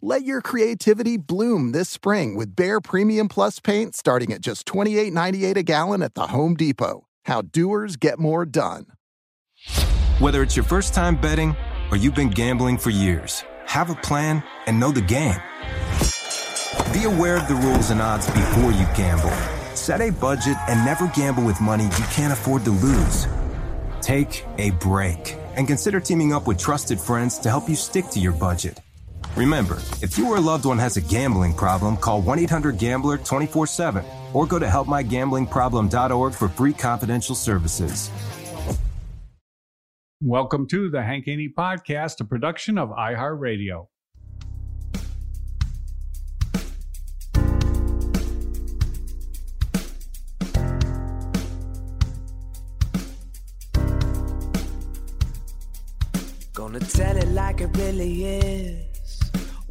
Let your creativity bloom this spring with Behr Premium Plus paint starting at just $28.98 a gallon at the Home Depot. How doers get more done. Whether it's your first time betting or you've been gambling for years, have a plan and know the game. Be aware of the rules and odds before you gamble. Set a budget and never gamble with money you can't afford to lose. Take a break and consider teaming up with trusted friends to help you stick to your budget. Remember, if you or a loved one has a gambling problem, call 1 800 Gambler 24 7 or go to helpmygamblingproblem.org for free confidential services. Welcome to the Hank Haney Podcast, a production of iHeartRadio. Gonna tell it like it really is.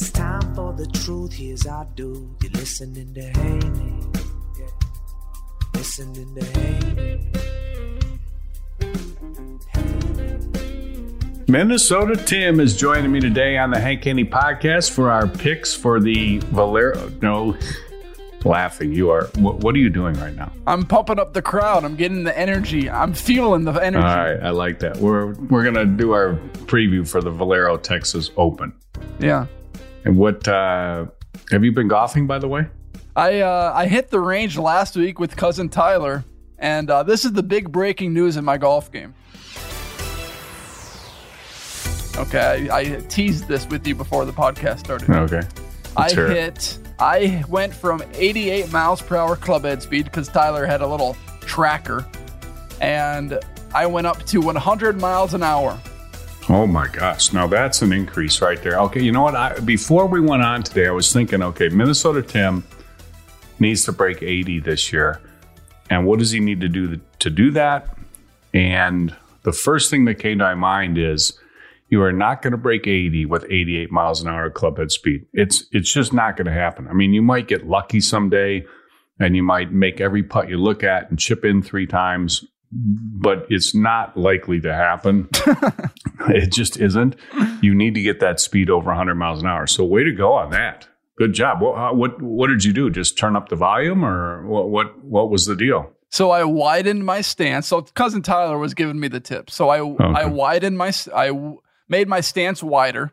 It's time for the truth. Here's our dude. You're listening to Haney. Yeah. Listening to Haney. Minnesota Tim is joining me today on the Hank Haney podcast for our picks for the Valero. No, laughing. You are. What, what are you doing right now? I'm pumping up the crowd. I'm getting the energy. I'm feeling the energy. All right, I like that. We're we're gonna do our preview for the Valero Texas Open. Yeah. And what uh, have you been golfing, by the way? I uh, I hit the range last week with cousin Tyler, and uh, this is the big breaking news in my golf game. Okay, I, I teased this with you before the podcast started. Okay. I Let's it. hit. I went from 88 miles per hour club head speed because Tyler had a little tracker, and I went up to 100 miles an hour. Oh my gosh! Now that's an increase right there. Okay, you know what? I, before we went on today, I was thinking, okay, Minnesota Tim needs to break 80 this year, and what does he need to do to do that? And the first thing that came to my mind is, you are not going to break 80 with 88 miles an hour club head speed. It's it's just not going to happen. I mean, you might get lucky someday, and you might make every putt you look at and chip in three times, but it's not likely to happen. it just isn't. You need to get that speed over 100 miles an hour. So, way to go on that. Good job. What what what did you do? Just turn up the volume, or what what what was the deal? So I widened my stance. So cousin Tyler was giving me the tip. So I I widened my I made my stance wider.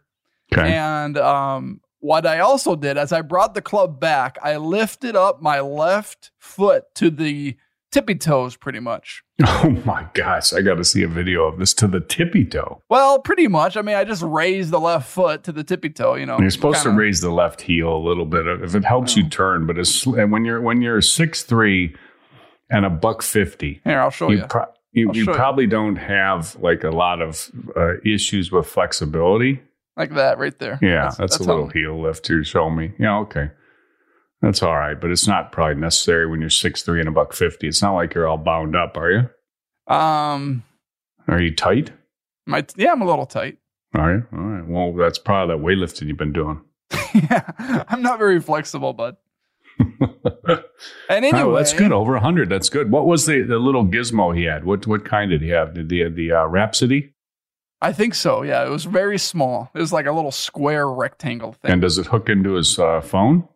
Okay. And um, what I also did as I brought the club back, I lifted up my left foot to the tippy toes, pretty much. Oh my gosh! I got to see a video of this to the tippy toe. Well, pretty much. I mean, I just raised the left foot to the tippy toe. You know, You're supposed kinda- to raise the left heel a little bit if it helps you turn. But it's, and when you're when you're six three and a buck fifty, Here, I'll show you you. pro- you, you probably don't have like a lot of uh, issues with flexibility. like that right there. Yeah, that's, a how- little heel lift to show me. Yeah, okay. That's all right, but it's not probably necessary when you're six three and a buck fifty. It's not like you're all bound up, are you? Um, Are you tight? my yeah, I'm a little tight. Are you? All right. Well, that's probably that weightlifting you've been doing. yeah, I'm not very flexible, but. and anyway, oh, that's good. Over hundred. That's good. What was the, the little gizmo he had? What what kind did he have? Did the the uh, Rapsodo? I think so. Yeah, it was very small. It was like a little square rectangle thing. And does it hook into his uh, phone?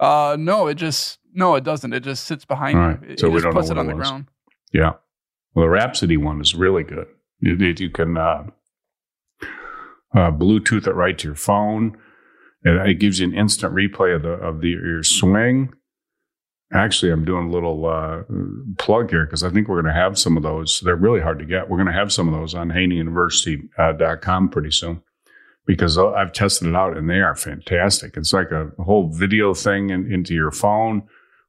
Uh, no, it just no, it doesn't. It just sits behind All right. you. It, So it we just don't puts know it on it the was. ground. Yeah. Well, the Rapsodo one is really good. You, you can uh, uh, Bluetooth it right to your phone. and It gives you an instant replay of the of the your swing. Actually, I'm doing a little uh, plug here because I think we're going to have some of those. They're really hard to get. We're going to have some of those on HaneyUniversity.com pretty soon because I've tested it out and they are fantastic. It's like a whole video thing in, into your phone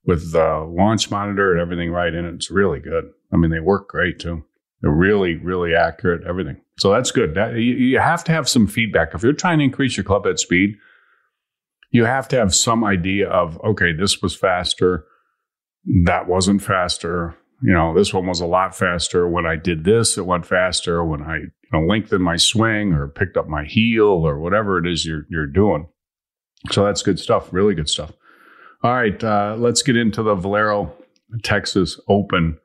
with the launch monitor and everything right in it. It's really good. I mean, they work great too. They're really, really accurate, everything. So that's good. That, you, you have to have some feedback. If you're trying to increase your club head speed, you have to have some idea of, okay, this was faster. That wasn't faster. You know, this one was a lot faster. When I did this, it went faster. When I know, my swing or picked up my heel or whatever it is you're, you're doing. So that's good stuff. Really good stuff. All right, uh, let's get into the Valero Texas Open.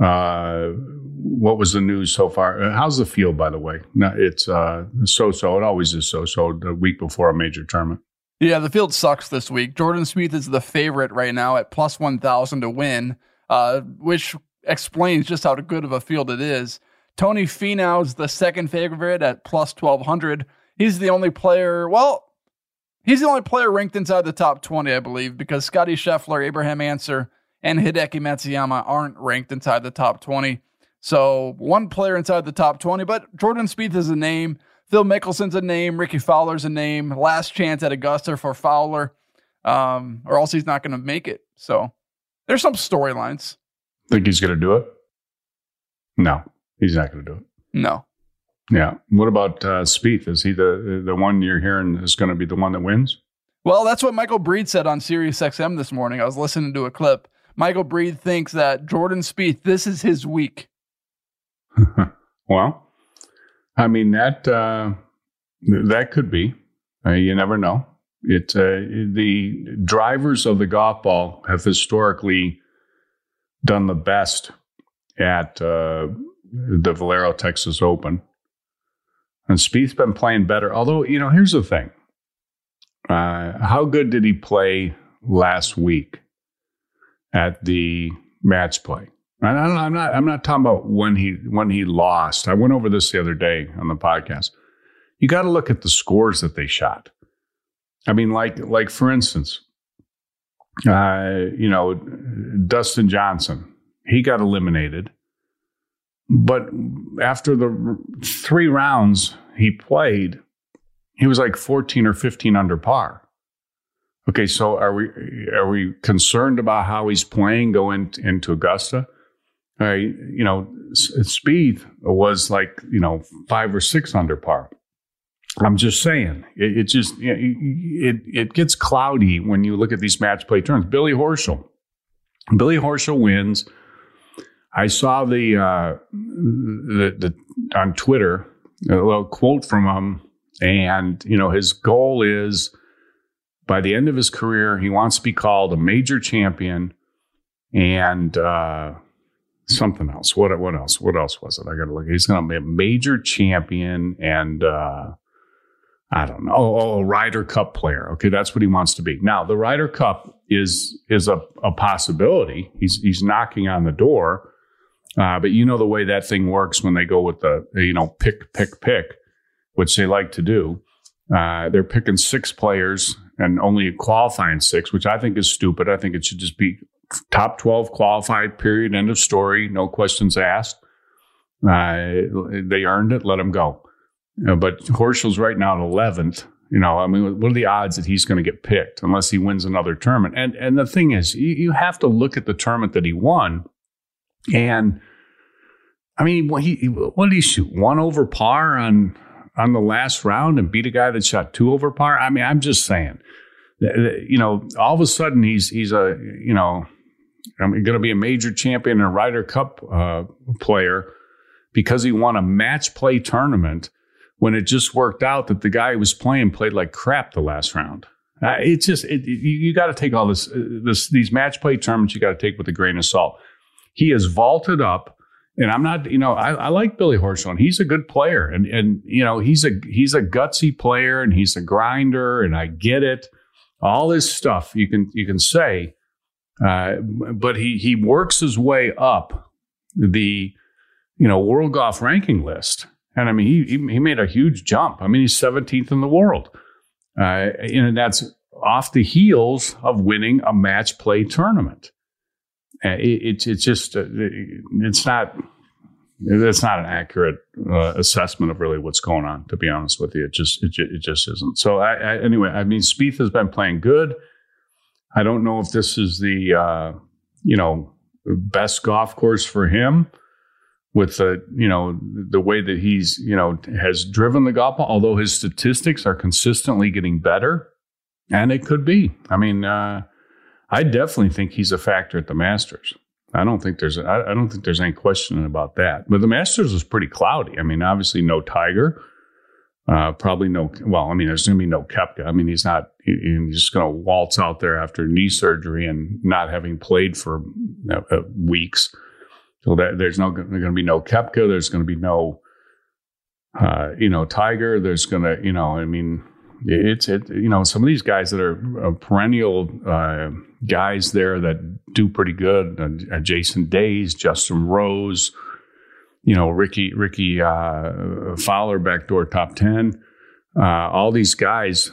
Uh, what was the news so far? Uh, How's the field, by the way? It's uh, so-so. It always is so-so. The week before a major tournament. Yeah, the field sucks this week. Jordan Spieth is the favorite right now at plus 1,000 to win, uh, which explains just how good of a field it is. Tony Finau is the second favorite at plus 1,200. He's the only player, well, he's the only player ranked inside the top 20, I believe, because Scotty Scheffler, Abraham Ancer, and Hideki Matsuyama aren't ranked inside the top 20. So one player inside the top 20, but Jordan Spieth is a name. Phil Mickelson's a name. Rickie Fowler's a name. Last chance at Augusta for Fowler, um, or else he's not going to make it. So there's some storylines. Think he's going to do it? No, he's not going to do it. No. Yeah. What about uh, Spieth? Is he the the one you're hearing is going to be the one that wins? Well, that's what Michael Breed said on Sirius XM this morning. I was listening to a clip. Michael Breed thinks that Jordan Spieth, this is his week. well, I mean that uh, that could be. Uh, you never know. It uh, the drivers of the golf ball have historically done the best at uh, the Valero Texas Open, and Spieth's been playing better. Although you know, here's the thing: uh, how good did he play last week at the match play? And I I'm not. I'm not talking about when he when he lost. I went over this the other day on the podcast. You got to look at the scores that they shot. I mean, like like for instance, uh, you know, Dustin Johnson. He got eliminated, but after the three rounds he played, he was like 14 or 15 under par. Okay, so are we are we concerned about how he's playing going into Augusta? All right, you know, Spieth was like you know five or six under par. I'm just saying, it, it just it it gets cloudy when you look at these match play turns. Billy Horschel, Billy Horschel wins. I saw the uh, the, the on Twitter a little quote from him, and you know his goal is by the end of his career he wants to be called a major champion and. Uh, something else. What what else? What else was it? I got to look. He's going to be a major champion and uh, I don't know. Oh, a Ryder Cup player. Okay, that's what he wants to be. Now the Ryder Cup is is a, a possibility. He's he's knocking on the door. Uh, but you know the way that thing works when they go with the you know pick pick pick, which they like to do. Uh, they're picking six players and only qualifying six, which I think is stupid. I think it should just be top 12 qualified period end of story no questions asked uh, they earned it let them go but horschel's right now at 11th you know i mean what are the odds that he's going to get picked unless he wins another tournament and and the thing is you, you have to look at the tournament that he won and i mean what, he, what did he shoot one over par on on the last round and beat a guy that shot two over par i mean i'm just saying you know all of a sudden he's he's a you know I'm going to be a major champion and a Ryder Cup uh, player because he won a match play tournament when it just worked out that the guy he was playing played like crap the last round. Uh, it's just it, you, you got to take all this, uh, this these match play tournaments. You got to take with a grain of salt. He has vaulted up, and I'm not. You know, I, I like Billy Horschel. He's a good player, and and you know he's a he's a gutsy player, and he's a grinder, and I get it. All this stuff you can you can say, uh, but he he works his way up the you know world golf ranking list, and I mean he he, he made a huge jump. I mean he's 17th in the world. Uh, and that's off the heels of winning a match play tournament. Uh, it, it's just, uh, it's not, it's not an accurate uh, assessment of really what's going on, to be honest with you. It just, it, it just isn't. So I, I, anyway, I mean, Spieth has been playing good. I don't know if this is the, uh, you know, best golf course for him with the you know the way that he's you know has driven the golf ball, although his statistics are consistently getting better, and it could be. I mean, uh, I definitely think he's a factor at the Masters. I don't think there's I, don't think there's any question about that. But the Masters was pretty cloudy. I mean, obviously no Tiger. Uh, probably no. Well, I mean, there's going to be no Koepka. I mean, he's not. He's just going to waltz out there after knee surgery and not having played for uh, uh weeks. So that there's no going to be no Koepka. There's going to be no, uh, you know, Tiger. There's going to, you know, I mean, it's it. You know, some of these guys that are uh, perennial uh, guys there that do pretty good. Uh, Jason Days, Justin Rose, you know, Rickie Rickie uh, Fowler, backdoor top ten. Uh, all these guys,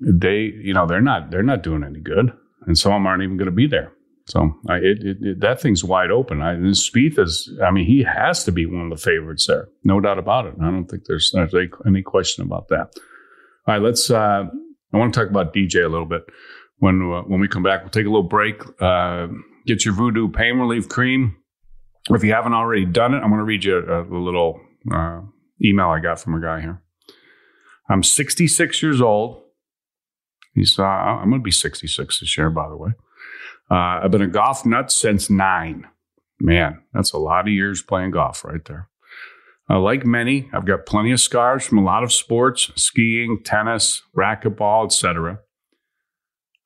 they, you know, they're not they're not doing any good, and some of them aren't even going to be there. So I, it, it, that thing's wide open. I, and Spieth is, I mean, he has to be one of the favorites there, no doubt about it. I don't think there's, there's any question about that. All right, let's. Uh, I want to talk about DJ a little bit. When uh, when we come back, we'll take a little break. Uh, get your Voodoo Pain Relief Cream. If you haven't already done it, I'm going to read you a, a little uh, email I got from a guy here. I'm 66 years old. He's. Uh, I'm going to be 66 this year, by the way. Uh, I've been a golf nut since nine. Man, that's a lot of years playing golf right there. Uh, like many, I've got plenty of scars from a lot of sports, skiing, tennis, racquetball, etc.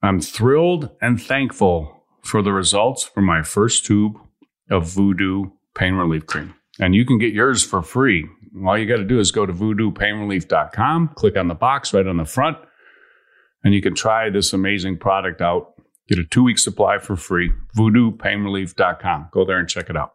I'm thrilled and thankful for the results from my first tube of Voodoo Pain Relief Cream. And you can get yours for free. All you got to do is go to voodoopainrelief.com, click on the box right on the front, and you can try this amazing product out Get a two week supply for free. VoodooPainRelief.com. Go there and check it out.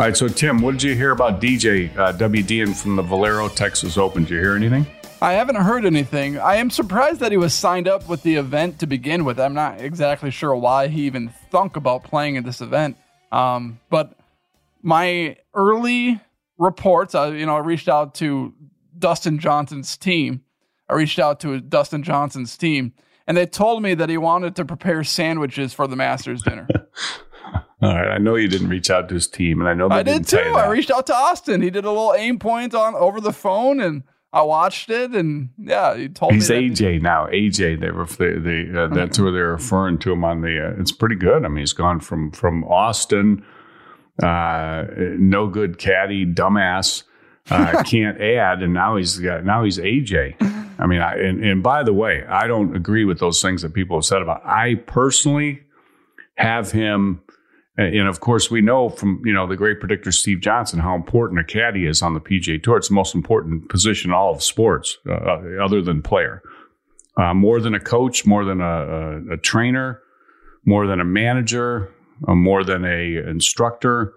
All right, so Tim, what did you hear about DJ uh, WD from the Valero Texas Open? Did you hear anything? I haven't heard anything. I am surprised that he was signed up with the event to begin with. I'm not exactly sure why he even thunk about playing in this event. Um, but my early reports, I, you know, I reached out to Dustin Johnson's team. I reached out to Dustin Johnson's team, and they told me that he wanted to prepare sandwiches for the Masters dinner. All right, I know you didn't reach out to his team, and I know that I did too. I reached out to Austin. He did a little aim point on over the phone, and I watched it, and yeah, he told he's me. He's AJ now. AJ, they were they, they uh, that's where they're referring to him on the. Uh, it's pretty good. I mean, he's gone from from Austin, uh, no good caddy, dumbass, uh, can't add, and now he's got now he's AJ. I mean, I, and and by the way, I don't agree with those things that people have said about. I personally have him and of course, we know from you know the great predictor Steve Johnson how important a caddy is on the PGA Tour. It's the most important position in all of sports, uh, other than player. Uh, more than a coach, more than a, a, a trainer, more than a manager, uh, more than a instructor,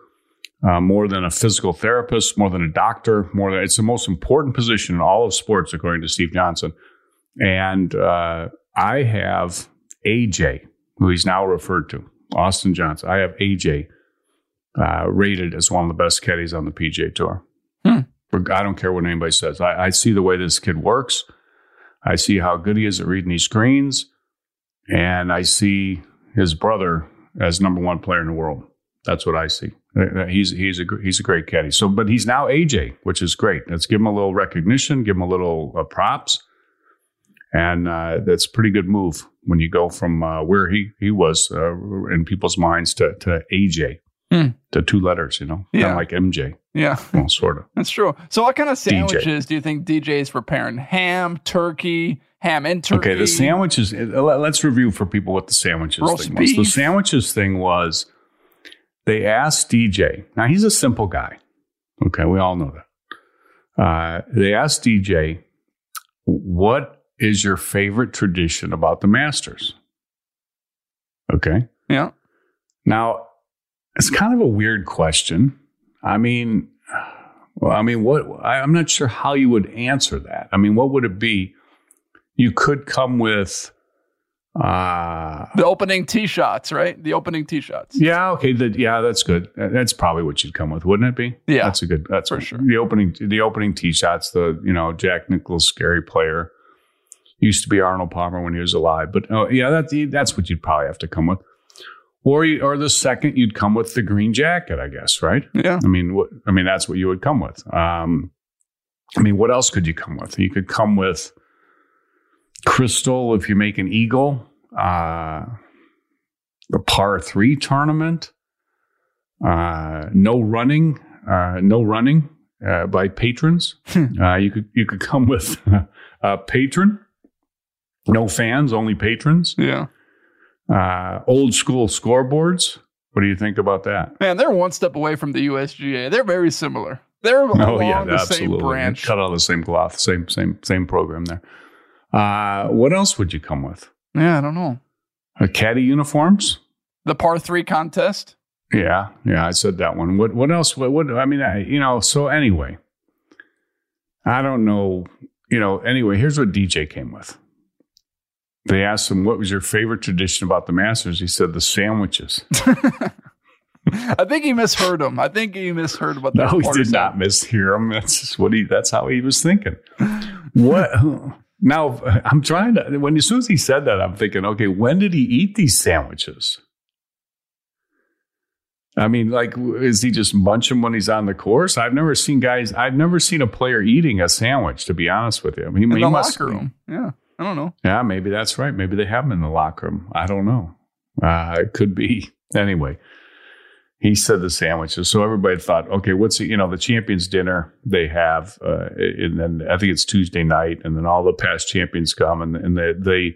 uh, more than a physical therapist, more than a doctor. More than it's the most important position in all of sports, according to Steve Johnson. And uh, I have AJ, who he's now referred to. Austin Johnson. I have AJ uh, rated as one of the best caddies on the PGA Tour. Hmm. I don't care what anybody says. I, I, see the way this kid works. I see how good he is at reading these screens, and I see his brother as number one player in the world. That's what I see. Uh, he's he's a he's a great caddy. So, but he's now AJ, which is great. Let's give him a little recognition, give him a little uh, props, and uh, that's a pretty good move when you go from uh, where he he was uh, in people's minds to to AJ. Mm. To two letters, you know, yeah. kind of like MJ. Yeah, well, sort of. That's true. So, what kind of sandwiches DJ. do you think DJ is preparing? Ham, turkey, ham and turkey. Okay, the sandwiches. Uh, let's review for people what the sandwiches Roast thing beef. was. The sandwiches thing was they asked DJ. Now he's a simple guy. Okay, we all know that. Uh, they asked DJ, "What is your favorite tradition about the Masters? Okay. Yeah. Now, it's kind of a weird question. I mean, well, I mean, what I, I'm not sure how you would answer that. I mean, what would it be? You could come with uh the opening tee shots, right? The opening tee shots. Yeah, okay. The, yeah, that's good. That's probably what you'd come with, wouldn't it be? Yeah, that's a good. That's for sure. The opening, the opening tee shots. The you know Jack Nicklaus Gary Player used to be Arnold Palmer when he was alive. But oh, yeah, that, that's what you'd probably have to come with. Or, you, or the second, you'd come with the green jacket, I guess, right? Yeah. I mean, what, I mean, that's what you would come with. Um, I mean, what else could you come with? You could come with crystal if you make an eagle, uh, the par three tournament, uh, no running, uh, no running uh, by patrons. uh, you could you could come with a patron, no fans, only patrons. Yeah. Uh, old school scoreboards. What do you think about that? Man, they're one step away from the USGA. They're very similar. They're oh yeah, the absolutely. same branch. Cut out the same cloth, same same same program there. Uh, what else would you come with? Yeah, I don't know. A caddy uniforms. The par three contest. Yeah, yeah, I said that one. What what else? What, what I mean, I, you know. So anyway, I don't know. You know. Anyway, here's what DJ came with. They asked him, "What was your favorite tradition about the Masters?" He said, "The sandwiches." I think he misheard him. I think he misheard what. That No, he did not mishear him. That's just what he. That's how he was thinking. What? Now I'm trying to. When as soon as he said that, I'm thinking, okay, when did he eat these sandwiches? I mean, like, is he just munching when he's on the course? I've never seen guys. I've never seen a player eating a sandwich. To be honest with you, I mean, in he the must, locker room. Yeah, I don't know. Yeah, maybe that's right. Maybe they have him in the locker room. I don't know. Uh, it could be. Anyway, he said the sandwiches. So everybody thought, okay, what's the, you know, the champions dinner they have, uh, and then I think it's Tuesday night, and then all the past champions come, and, and the, the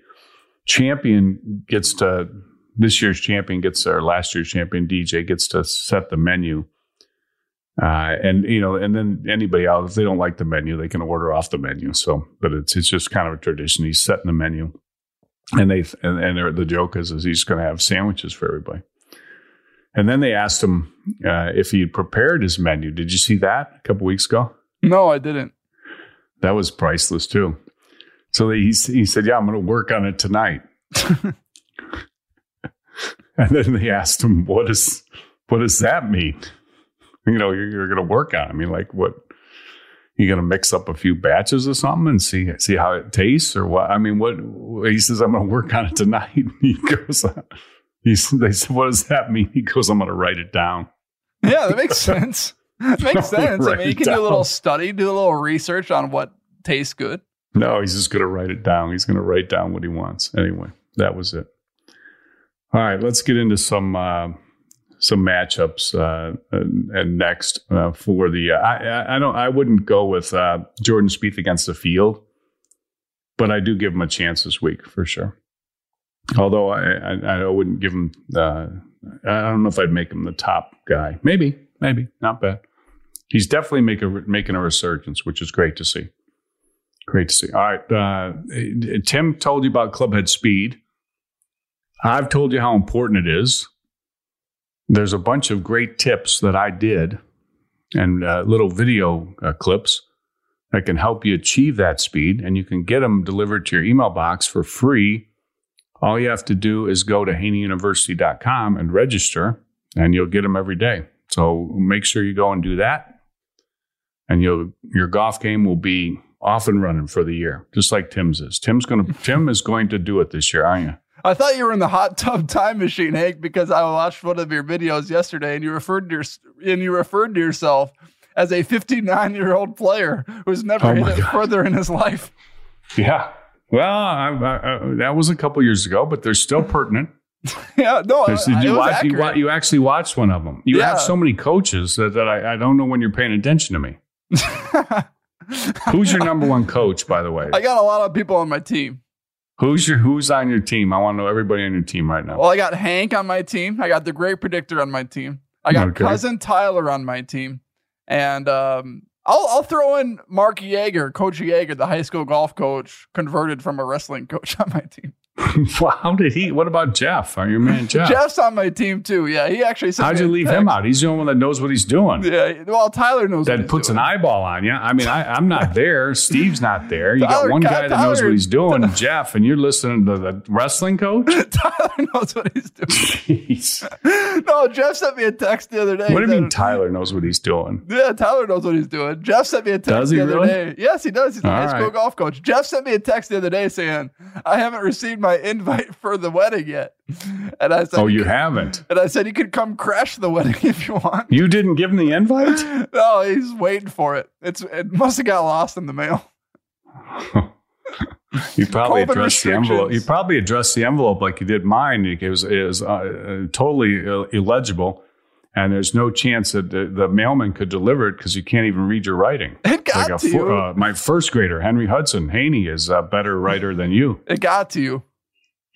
champion gets to, this year's champion gets, or last year's champion DJ gets to set the menu. Uh, and you know, and then anybody else, if they don't like the menu, they can order off the menu. So, but it's it's just kind of a tradition. He's setting the menu, and they and, and the joke is is he's going to have sandwiches for everybody. And then they asked him uh, if he had prepared his menu. Did you see that a couple weeks ago? No, I didn't. That was priceless too. So he, he said, Yeah, I'm going to work on it tonight. and then they asked him, What, is, what does that mean? You know, you're, you're going to work on it. I mean, like, what? You going to mix up a few batches or something and see see how it tastes or what? I mean, what he says, I'm going to work on it tonight. he goes, He's, they said, "What does that mean?" He goes, "I'm going to write it down." Yeah, that makes sense. It makes sense. I mean, you can do a little study, do a little research on what tastes good. No, he's just going to write it down. He's going to write down what he wants. Anyway, that was it. All right, let's get into some uh, some matchups uh, and, next uh, for the. Uh, I, I don't. I wouldn't go with uh, Jordan Spieth against the field, but I do give him a chance this week for sure. Although I, I, I wouldn't give him, uh, I don't know if I'd make him the top guy. Maybe, maybe not bad. He's definitely make a, making a resurgence, which is great to see. Great to see. All right, uh, Tim told you about Clubhead Speed. I've told you how important it is. There's a bunch of great tips that I did and uh, little video uh, clips that can help you achieve that speed, and you can get them delivered to your email box for free all you have to do is go to haneyuniversity.com and register, and you'll get them every day. So make sure you go and do that, and you'll your golf game will be off and running for the year, just like Tim's is. Tim's gonna Tim is going to do it this year, aren't you? I thought you were in the hot tub time machine, Hank, because I watched one of your videos yesterday, and you referred to your and you referred to yourself as a 59 year old player who's never oh hit it further in his life. Yeah, well, I, I, that was a couple years ago, but they're still pertinent. yeah, no. did you watch? You, you, actually watched one of them. You yeah. have so many coaches that, that I, I, don't know when you're paying attention to me. Who's your number one coach, by the way? I got a lot of people on my team. Who's your Who's on your team? I want to know everybody on your team right now. Well, I got Hank on my team. I got the Great Predictor on my team. I got okay. cousin Tyler on my team, and um, I'll, I'll throw in Mark Yeager, Coach Yeager, the high school golf coach, converted from a wrestling coach on my team. How did he? What about Jeff? Are your man Jeff? Jeff's on my team too. Yeah, he actually. How'd you leave him out? He's the only one that knows what he's doing. Yeah, well, Tyler knows. That puts doing. an eyeball on you. I mean, I, am not there. Steve's not there. You Tyler, got one guy that knows what he's doing, Jeff, and you're listening to the wrestling coach. Tyler knows what he's doing. Jeez. No, Jeff sent me a text the other day. What do you mean Tyler knows what he's doing? Yeah, Tyler knows what he's doing. Jeff sent me a text the other really? day. Yes, he does. He's a high school golf coach. Jeff sent me a text the other day saying, "I haven't received my invite." For the wedding yet. And I said, Oh, you haven't? And I said, You could come crash the wedding if you want. You didn't give him the invite? no, he's waiting for it. It's It must have got lost in the mail. you probably addressed the envelope. You probably addressed the envelope like you did mine. It was, it was uh, totally illegible and there's no chance that the, the mailman could deliver it because you can't even read your writing. It got like to you. Uh, my first grader, Henry Hudson Haney, is a better writer than you. It got to you.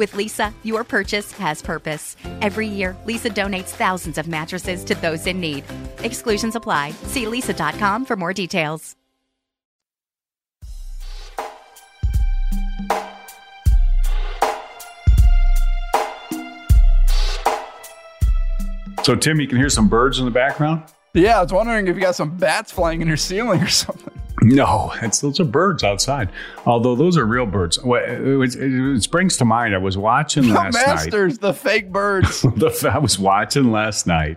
With Leesa, your purchase has purpose. Every year, Leesa donates thousands of mattresses to those in need. Exclusions apply. See leesa.com for more details. So, Tim, you can hear some birds in the background? Yeah, I was wondering if you got some bats flying in your ceiling or something. No, it's those are birds outside. Although those are real birds. It, it, it springs to mind. I was watching The last Masters, the fake birds. The, I was watching last night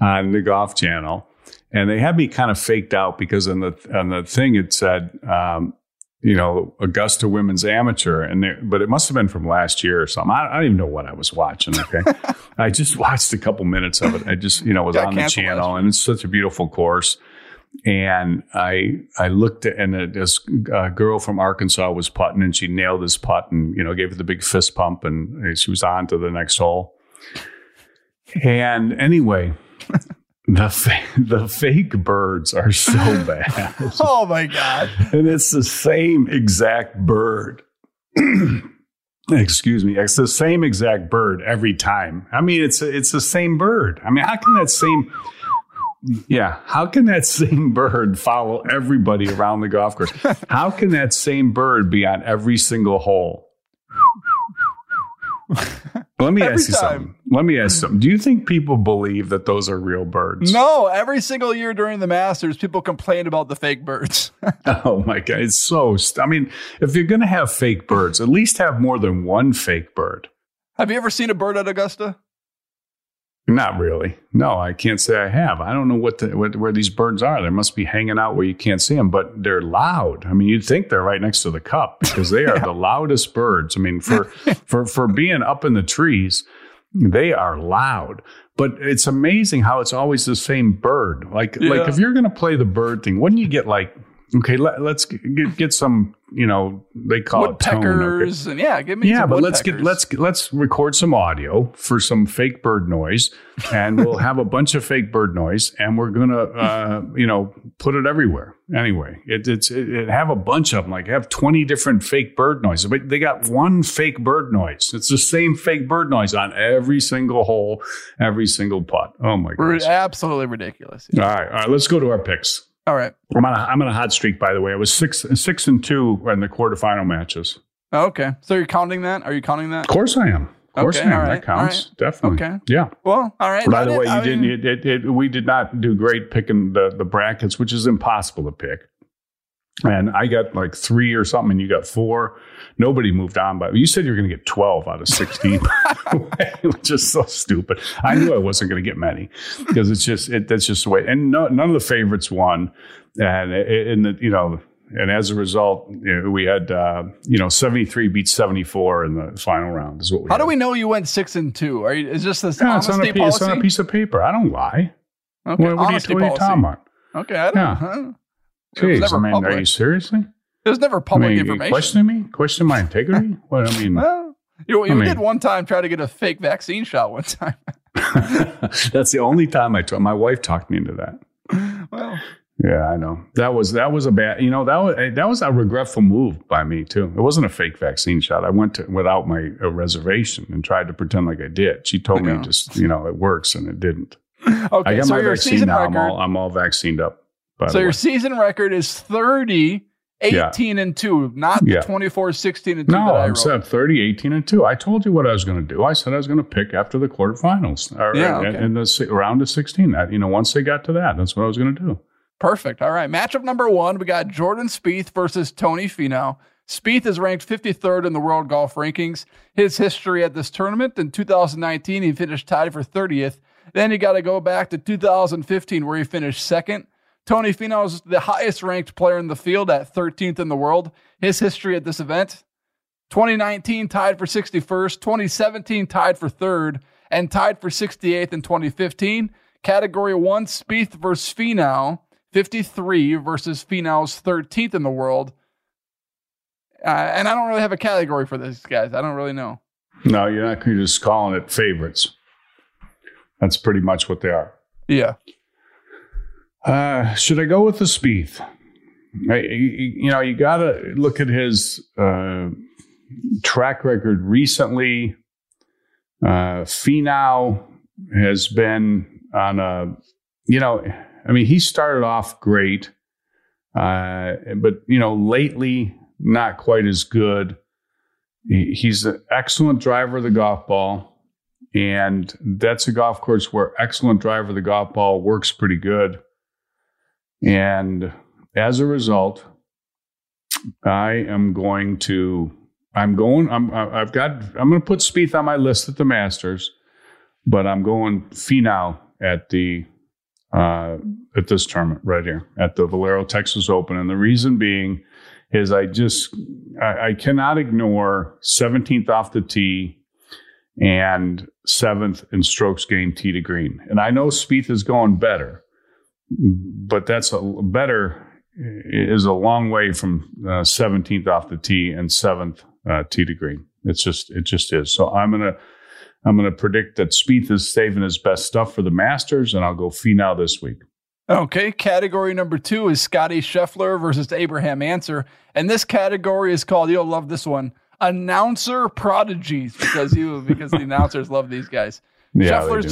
on the Golf Channel, and they had me kind of faked out because on the on the thing it said, um, you know, Augusta Women's Amateur, and they, but it must have been from last year or something. I, I don't even know what I was watching. Okay, I just watched a couple minutes of it. I just you know was Got on the channel, and it's such a beautiful course and I I looked at and this uh, girl from Arkansas was putting and she nailed this putt and you know gave it the big fist pump and she was on to the next hole. And anyway, the fa- the fake birds are so bad, oh my god! and it's the same exact bird. Excuse me, it's the same exact bird every time. I mean, it's it's the same bird. I mean, how can that same yeah. How can that same bird follow everybody around the golf course? How can that same bird be on every single hole? Let me Every ask you time. something. Let me ask you something. Do you think people believe that those are real birds? No, every single year during the Masters, people complain about the fake birds. Oh my god, it's so. St- I mean, if you're going to have fake birds, at least have more than one fake bird. Have you ever seen a bird at Augusta? Not really. No, I can't say I have. I don't know what, the, what where these birds are. They must be hanging out where you can't see them, but they're loud. I mean, you'd think they're right next to the cup because they are the loudest birds. I mean, for for for being up in the trees, they are loud. But it's amazing how it's always the same bird. Like Yeah. like if you're going to play the bird thing, wouldn't you get like okay, let, let's get, get some you know they call it tone. okay? Woodpeckers and yeah, give me yeah, but let's get let's let's record some audio for some fake bird noise, and we'll have a bunch of fake bird noise, and we're gonna uh, you know put it everywhere. Anyway, it, it's it, it have a bunch of them, like have twenty different fake bird noises, but they got one fake bird noise. It's the same fake bird noise on every single hole, every single putt. Oh my We're absolutely ridiculous. All right, all right, let's go to our picks. All right. I'm on a, I'm on a hot streak, by the way. I was six six and two in the quarterfinal matches. Oh, okay. So you're counting that? Are you counting that? Of course I am. Of course Okay, I am. right, that counts. right. Definitely. Okay. Yeah. Well, all right. By the way, you I didn't. mean- It, it, it, we did not do great picking the the brackets, which is impossible to pick. And I got like three or something, and you got four. Nobody moved on, but you said you were going to get twelve out of sixteen, which is so stupid. I knew I wasn't going to get many because it's just it, that's just the way. And no, none of the favorites won, and in the you know. And as a result, you know, we had uh, you know seventy three beat seventy four in the final round. Is what we How do we know you went six and two? Are you? Is this this yeah, it's on, a, piece- it's on a piece of paper. I don't lie. Okay, What, what are you, what are you talking about? Okay, I don't. Yeah. Huh? It was Jeez, I mean, are you seriously? It was never public I mean, information. questioning me? Question my integrity? what I mean, Well, you, you I mean- did one time try to get a fake vaccine shot one time. that's the only time I told my wife talked me into that. well, Yeah, I know that was that was a bad. You know that was that was a regretful move by me too. It wasn't a fake vaccine shot. I went to without my uh, reservation and tried to pretend like I did. She told me just you know it works and it didn't. okay. I got so my vaccine now. record. I'm all I'm all vaccinated up. So your way. season record is 30, Yeah. and two, not Yeah. the 24, 16 and two No, that I I'm set 30, 18, and 2. I told you what I was going to do. I said I was going to pick after the quarterfinals or Yeah, in- okay. in the round of 16. That, you know, once they got to that, that's what I was going to do. Perfect. All right. Matchup number one, we got Jordan Spieth versus Tony Finau. Spieth is ranked 53rd in the world golf rankings. His history at this tournament in 2019, he finished tied for 30th. Then you got to go back to 2015, where he finished second. Tony Finau is the highest ranked player in the field at 13th in the world. His history at this event 2019 tied for 61st, 2017 tied for third, and tied for 68th in 2015. Category one, Spieth versus Finau, 53 versus Finau's 13th in the world. Uh, and I don't really have a category for these guys. I don't really know. No, you're not you're just calling it favorites. That's pretty much what they are. Yeah. Uh, should I go with the Spieth? I, you know, you got to look at his uh, track record recently. Uh, Finau has been on a, you know, I mean, he started off great, uh, but you know, lately not quite as good. He's an excellent driver of the golf ball, and that's a golf course where excellent driver of the golf ball works pretty good. And as a result, I am going to, I'm going, I'm, I've got, I'm going to put Spieth on my list at the Masters, but I'm going Finau at the, uh, at this tournament right here at the Valero Texas Open. And the reason being is I just, I, I cannot ignore 17th off the tee and seventh in strokes gained tee to green. And I know Spieth is going better, but that's a better is a long way from uh, 17th off the tee and seventh uh, tee to green. It's just it just is. So I'm gonna I'm gonna predict that Spieth is saving his best stuff for the Masters, and I'll go Finau this week. Okay, category number two is Scottie Scheffler versus Abraham Ancer. And this category is called, you'll love this one, announcer prodigies, because you because the announcers love these guys. Yeah, they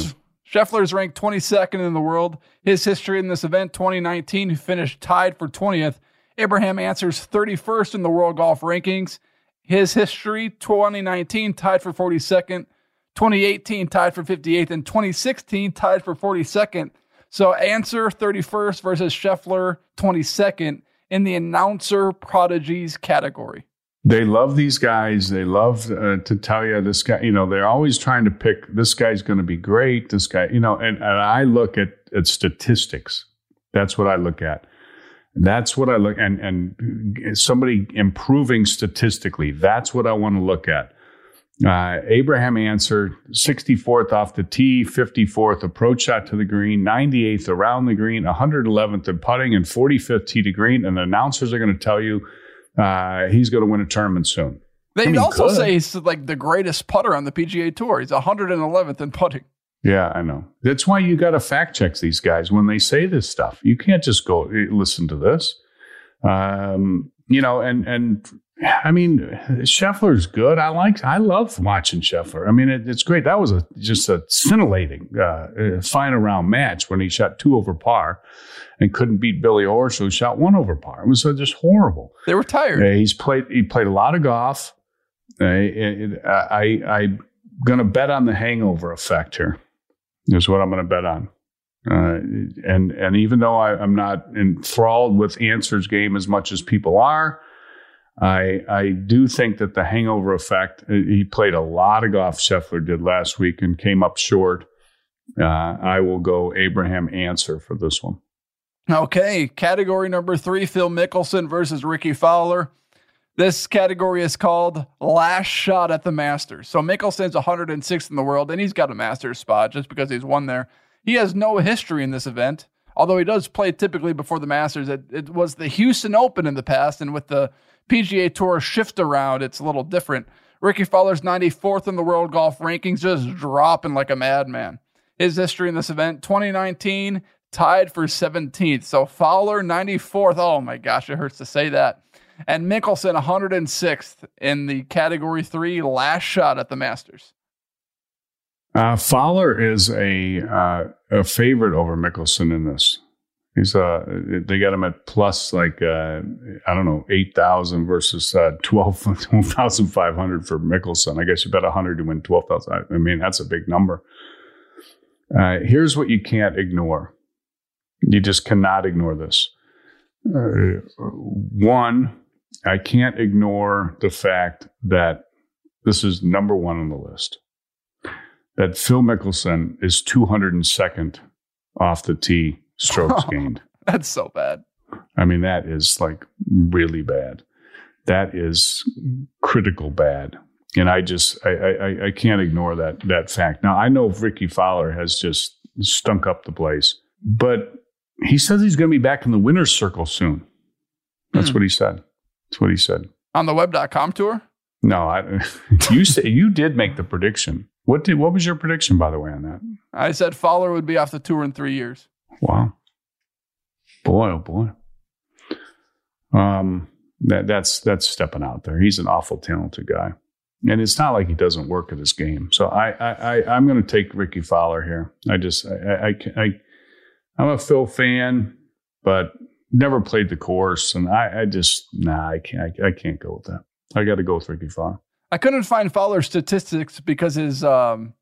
Scheffler's is ranked 22nd in the world. His history in this event, 2019, he finished tied for 20th. Abraham Ancer's 31st in the world golf rankings. His history, 2019, tied for 42nd. 2018 tied for 58th and 2016 tied for 42nd. So Ancer 31st versus Scheffler 22nd in the announcer prodigies category. They love these guys. They love uh, to tell you this guy. You know, they're always trying to pick this guy's going to be great. This guy, you know, and, and I look at at statistics. That's what I look at. That's what I look and and somebody improving statistically. That's what I want to look at. Uh, Abraham Ancer, 64th off the tee, 54th approach shot to the green, 98th around the green, 111th in putting, and 45th tee to green. And the announcers are going to tell you uh, he's going to win a tournament soon. They I mean, also could. say he's like the greatest putter on the PGA Tour. He's 111th in putting. Yeah, I know. That's why you got to fact check these guys when they say this stuff. You can't just go listen to this. Um, you know, and and I mean, Scheffler's good. I like, I love watching Scheffler. I mean, it, it's great. That was a just a scintillating uh, final round match when he shot two over par and couldn't beat Billy Horschel, who shot one over par. It was uh, just horrible. They were tired. Uh, he's played. He played a lot of golf. Uh, it, I, I, I'm going to bet on the hangover effect here. Is what I'm going to bet on. Uh, and and even though I, I'm not enthralled with Ancer's game as much as people are, I I do think that the hangover effect. Uh, he played a lot of golf. Scheffler did last week and came up short. Uh, I will go Abraham Ancer for this one. Okay, category number three: Phil Mickelson versus Rickie Fowler. This category is called last shot at the Masters. So Mickelson's 106th in the world, and he's got a Masters spot just because he's won there. He has no history in this event, although he does play typically before the Masters. It, it was the Houston Open in the past, and with the PGA Tour shift around, it's a little different. Ricky Fowler's 94th in the world golf rankings, just dropping like a madman. His history in this event 2019, tied for 17th. So Fowler 94th. Oh my gosh, it hurts to say that. And Mickelson 106th in the category three last shot at the Masters. Uh, Fowler is a uh, a favorite over Mickelson in this. He's uh they got him at plus like uh I don't know eight thousand versus uh 12,500 for Mickelson. I guess you bet hundred to win twelve thousand. I mean that's a big number. Uh, here's what you can't ignore. You just cannot ignore this. Uh, one, I can't ignore the fact that this is number one on the list. That Phil Mickelson is 202nd off the tee strokes gained. That's so bad. I mean, that is like really bad. That is critical bad. And I just I, I, I can't ignore that that fact. Now I know Rickie Fowler has just stunk up the place, but he says he's going to be back in the winner's circle soon. That's hmm. what he said. That's what he said on the web.com tour. No, I, you say you did make the prediction. What did what was your prediction by the way on that? I said Fowler would be off the tour in three years. Wow. Boy, oh boy. Um, that that's that's stepping out there. He's an awful talented guy, and it's not like he doesn't work at his game. So I I, I am going to take Rickie Fowler here. I just I, I I I'm a Phil fan, but never played the course, and I I just nah I can't I, I can't go with that. I got to go with Rickie Fowler. I couldn't find Fowler's statistics because his um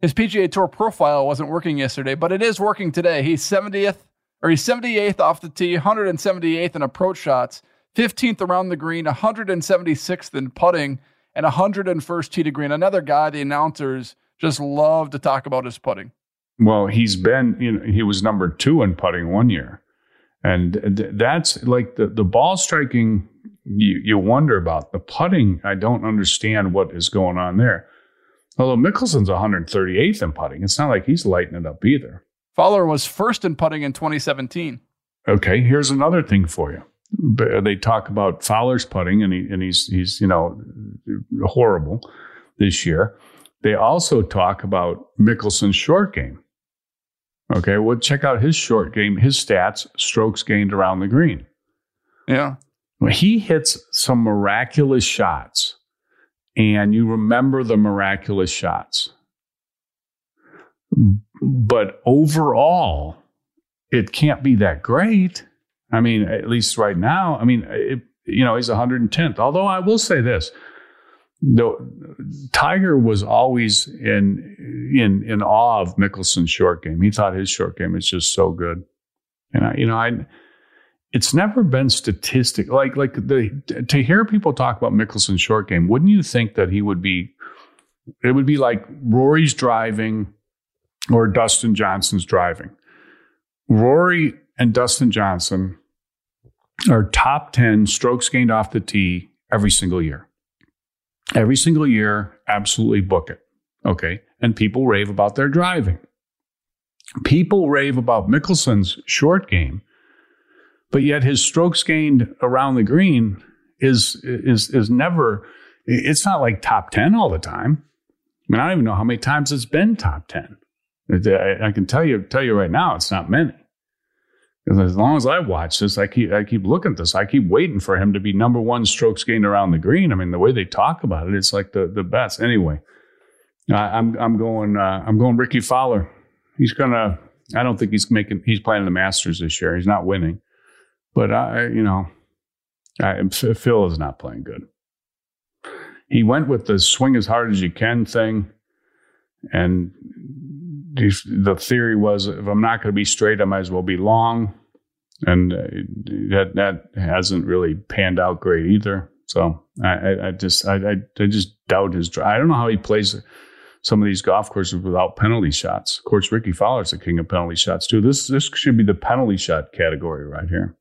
his PGA Tour profile wasn't working yesterday, but it is working today. He's 70th or he's 78th off the tee, 178th in approach shots, 15th around the green, 176th in putting, and 101st tee to green. Another guy the announcers just love to talk about his putting. Well, he's been, you know, he was number two in putting one year. And that's like the, the ball striking, you, you wonder about. The putting, I don't understand what is going on there. Although Mickelson's 138th in putting, it's not like he's lighting it up either. Fowler was first in putting in 2017. Okay, here's another thing for you. They talk about Fowler's putting, and he and he's he's you know horrible this year. They also talk about Mickelson's short game. Okay, well, check out his short game, his stats, strokes gained around the green. Yeah. Well, he hits some miraculous shots, and you remember the miraculous shots but overall, it can't be that great. I mean, at least right now, I mean, it, you know, he's 110th. Although I will say this, Tiger was always in in in awe of Mickelson's short game. He thought his short game was just so good, and I, you know, I. It's never been statistic like like the to hear people talk about Mickelson's short game. Wouldn't you think that he would be? It would be like Rory's driving or Dustin Johnson's driving. Rory and Dustin Johnson are top 10 strokes gained off the tee every single year. every single year, absolutely book it. Okay. And people rave about their driving. People rave about Mickelson's short game, but yet his strokes gained around the green is is is never it's not like top 10 all the time. I mean, I don't even know how many times it's been top 10. I, I can tell you tell you right now, it's not many. Because as long as I watch this, I keep I keep looking at this. I keep waiting for him to be number one strokes gained around the green. I mean, the way they talk about it, it's like the the best. Anyway, I, I'm I'm going uh, I'm going Rickie Fowler. He's gonna. I don't think he's making. He's playing the Masters this year. He's not winning, but I you know, I, Phil is not playing good. He went with the swing as hard as you can thing, and the theory was if I'm not going to be straight, I might as well be long and uh, that that hasn't really panned out great either. So I, I just I, I, just doubt his. Drive. I don't know how he plays some of these golf courses without penalty shots. Of course, Rickie Fowler's the king of penalty shots too. This this should be the penalty shot category right here.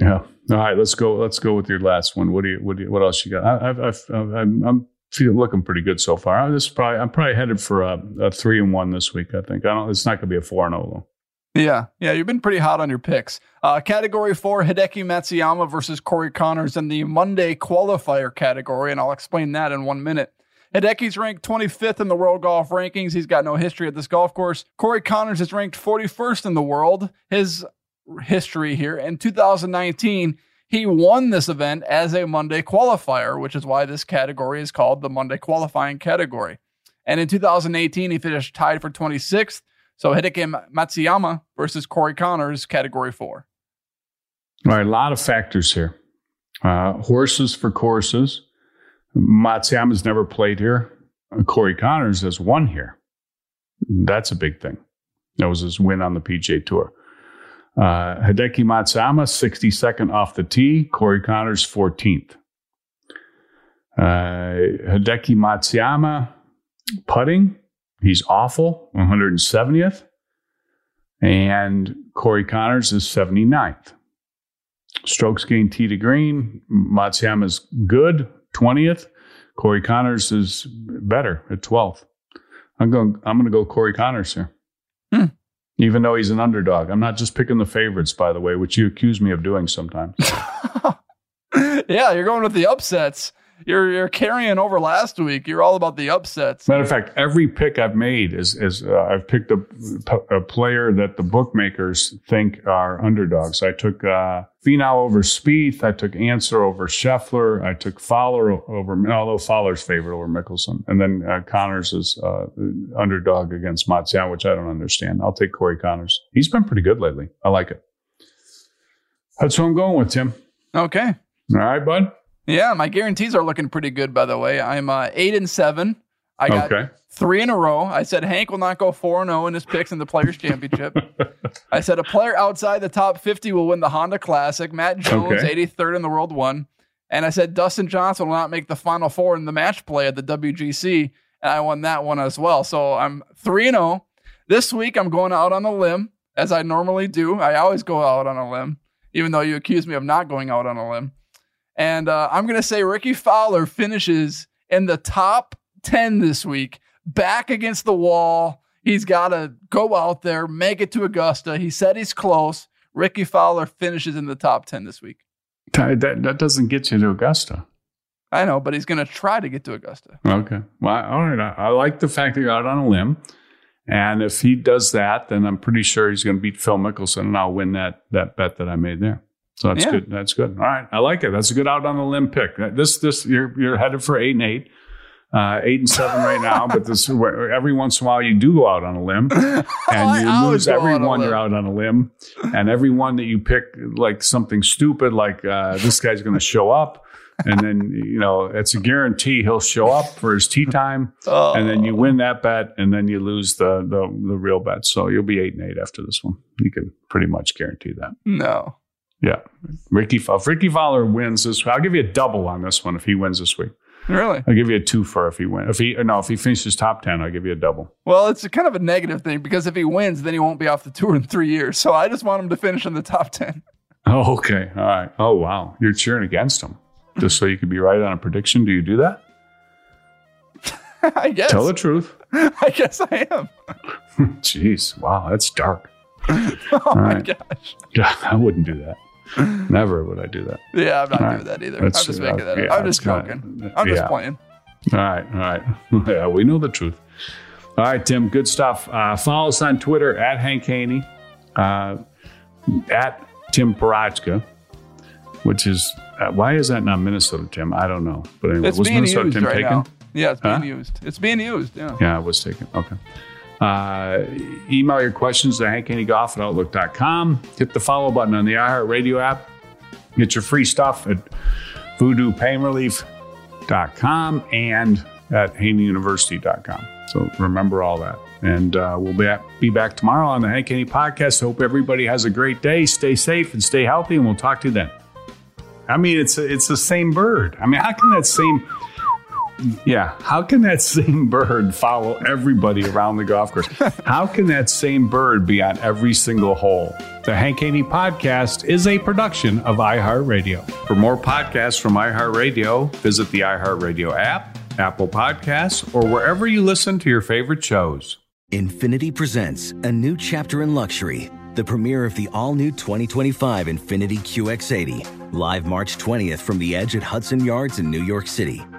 Yeah. All right, let's go. Let's go with your last one. What do you what do you, what else you got? I, I've, I've, I'm, I'm feeling looking pretty good so far. This probably I'm probably headed for a, a three and one this week. I think I don't. It's not going to be a four and zero oh, though. Yeah, yeah, you've been pretty hot on your picks. Uh, category four, Hideki Matsuyama versus Corey Conners in the Monday qualifier category, and I'll explain that in one minute. Hideki's ranked 25th in the world golf rankings. He's got no history at this golf course. Corey Conners is ranked 41st in the world. His history here in 2019, he won this event as a Monday qualifier, which is why this category is called the Monday qualifying category. And in 2018, he finished tied for 26th. So Hideki Matsuyama versus Corey Conners, category four. All right, a lot of factors here. Uh, horses for courses. Matsuyama's never played here. Corey Conners has won here. That's a big thing. That was his win on the PGA Tour. Uh, Hideki Matsuyama, 62nd off the tee. Corey Conners, 14th. Uh, Hideki Matsuyama, putting, He's awful, 170th. And Corey Conners is 79th. Strokes gained tee to green. Matsuyama is good, 20th. Corey Conners is better at 12th. I'm going. I'm going to go Corey Conners here, hmm. Even though he's an underdog. I'm not just picking the favorites, by the way, which you accuse me of doing sometimes. yeah, you're going with the upsets you're you're carrying over last week. You're all about the upsets. Matter of fact, every pick I've made is is uh, I've picked a, a, player that the bookmakers think are underdogs. I took uh, Finau over Spieth. I took Ancer over Scheffler. I took Fowler over, although Fowler's favorite over Mickelson, and then uh, Conners is uh, underdog against Matsuyama, which I don't understand. I'll take Corey Conners. He's been pretty good lately. I like it. That's what I'm going with, Tim. Okay. All right, bud. Yeah, my guarantees are looking pretty good, by the way. I'm uh, eight and seven. I got okay. three in a row. I said Hank will not go four and zero oh in his picks in the Players Championship. I said a player outside the top fifty will win the Honda Classic. Matt Jones, eighty third okay. in the world, won. And I said Dustin Johnson will not make the final four in the match play at the WGC, and I won that one as well. So I'm three and zero. Oh. This week I'm going out on a limb, as I normally do. I always go out on a limb, even though you accuse me of not going out on a limb. And uh, I'm going to say Rickie Fowler finishes in the top 10 this week, back against the wall. He's got to go out there, make it to Augusta. He said he's close. Rickie Fowler finishes in the top 10 this week. That, that doesn't get you to Augusta. I know, but he's going to try to get to Augusta. Okay. Well, all right. I, I like the fact that you're out on a limb. And if he does that, then I'm pretty sure he's going to beat Phil Mickelson, and I'll win that that bet that I made there. So that's yeah. good. That's good. All right, I like it. That's a good out on the limb pick. This this you're you're headed for eight and eight. Uh, eight and seven right now, but this every once in a while you do go out on a limb, and you lose every one you're out on a limb, and every one that you pick like something stupid, like uh, this guy's going to show up, and then you know it's a guarantee he'll show up for his tee time, oh. and then you win that bet, and then you lose the, the the real bet. So you'll be eight and eight after this one. You can pretty much guarantee that. No, yeah, Rickie. If Rickie Fowler wins this, I'll give you a double on this one if he wins this week. Really? I'll give you a two for if he wins. If he no, if he finishes top ten, I'll give you a double. Well, it's a kind of a negative thing because if he wins, then he won't be off the tour in three years. So I just want him to finish in the top ten. Oh, okay. All right. Oh, wow. You're cheering against him just so you could be right on a prediction. Do you do that? I guess. Tell the truth. I guess I am. Jeez, wow, that's dark. oh All my right. gosh. I wouldn't do that. Never would I do that. Yeah, I'm not All doing right. that either. I'm just making that yeah. I'm just joking. I'm just yeah. playing. All right, all right. yeah, we know the truth. All right, Tim, good stuff. Uh, follow us on Twitter at Hank Haney, uh, at Tim Parochka, which is, uh, why is that not Minnesota Tim? I don't know. But anyway, It's was Minnesota Tim right taken? now. Yeah, it's being Huh? used. It's being used. Yeah. Yeah, it was taken. Okay. Uh, email your questions to hankhaneygolf at outlook.com. Hit the follow button on the iHeartRadio app. Get your free stuff at voodoopainrelief.com and at haneyuniversity.com. So remember all that. And uh, we'll be, be back tomorrow on the Hank Haney podcast. Hope everybody has a great day. Stay safe and stay healthy, and we'll talk to you then. I mean, it's it's the same bird. I mean, how can that same yeah, how can that same bird follow everybody around the golf course? How can that same bird be on every single hole? The Hank Haney podcast is a production of iHeartRadio. For more podcasts from iHeartRadio, visit the iHeartRadio app, Apple Podcasts, or wherever you listen to your favorite shows. Infiniti presents a new chapter in luxury, the premiere of the all new 2025 Infiniti QX80, live March 20th from the edge at Hudson Yards in New York City,